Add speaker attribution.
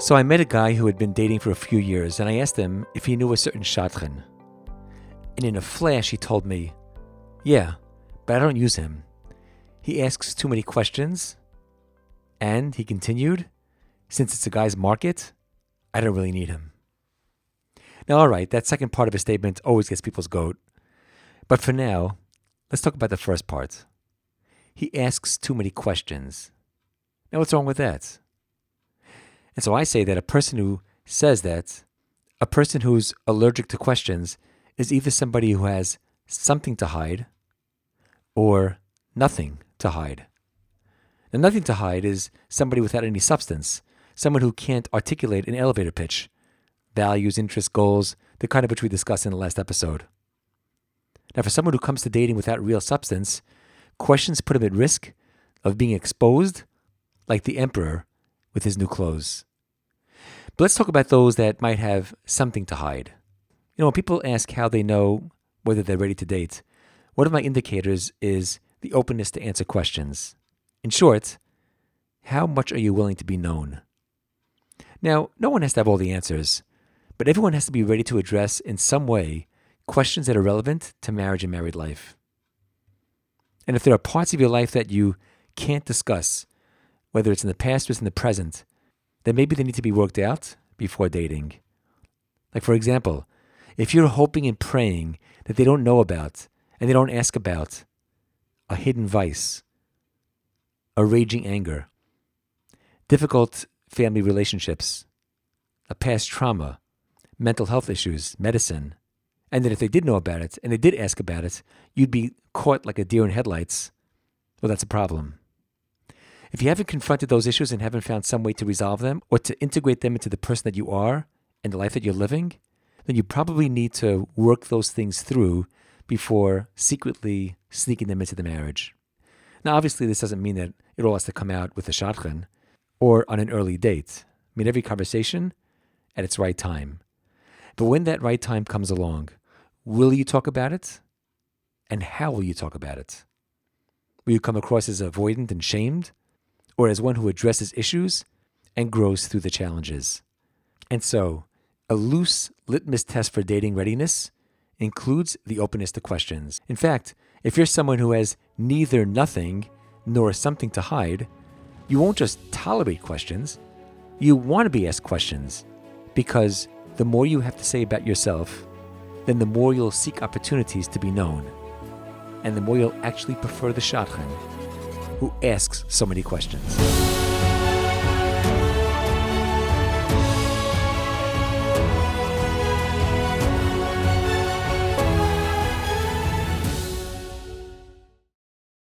Speaker 1: So I met a guy who had been dating for a few years, and I asked him if he knew a certain shadchan. And in a flash, he told me, Yeah, but I don't use him. He asks too many questions. And he continued, Since it's a guy's market, I don't really need him. Now, all right, that second part of his statement always gets people's goat. But for now, let's talk about the first part. He asks too many questions. Now, what's wrong with that? And so I say that a person who says that, a person who's allergic to questions, is either somebody who has something to hide or nothing to hide. Now, nothing to hide is somebody without any substance, someone who can't articulate an elevator pitch, values, interests, goals, the kind of which we discussed in the last episode. Now, for someone who comes to dating without real substance, questions put him at risk of being exposed like the emperor with his new clothes. But let's talk about those that might have something to hide. You know, when people ask how they know whether they're ready to date, one of my indicators is the openness to answer questions. In short, how much are you willing to be known? Now, no one has to have all the answers, but everyone has to be ready to address in some way questions that are relevant to marriage and married life. And if there are parts of your life that you can't discuss, whether it's in the past or it's in the present, then maybe they need to be worked out before dating. Like, for example, if you're hoping and praying that they don't know about and they don't ask about a hidden vice, a raging anger, difficult family relationships, a past trauma, mental health issues, medicine, and that if they did know about it and they did ask about it, you'd be caught like a deer in headlights, well, that's a problem. If you haven't confronted those issues and haven't found some way to resolve them or to integrate them into the person that you are and the life that you're living, then you probably need to work those things through before secretly sneaking them into the marriage. Now, obviously, this doesn't mean that it all has to come out with a shadchan or on an early date. I mean, every conversation at its right time. But when that right time comes along, will you talk about it? And how will you talk about it? Will you come across as avoidant and shamed? Or as one who addresses issues and grows through the challenges. And so, a loose litmus test for dating readiness includes the openness to questions. In fact, if you're someone who has neither nothing nor something to hide, you won't just tolerate questions, you want to be asked questions because the more you have to say about yourself, then the more you'll seek opportunities to be known, and the more you'll actually prefer the shadchan who asks so many questions.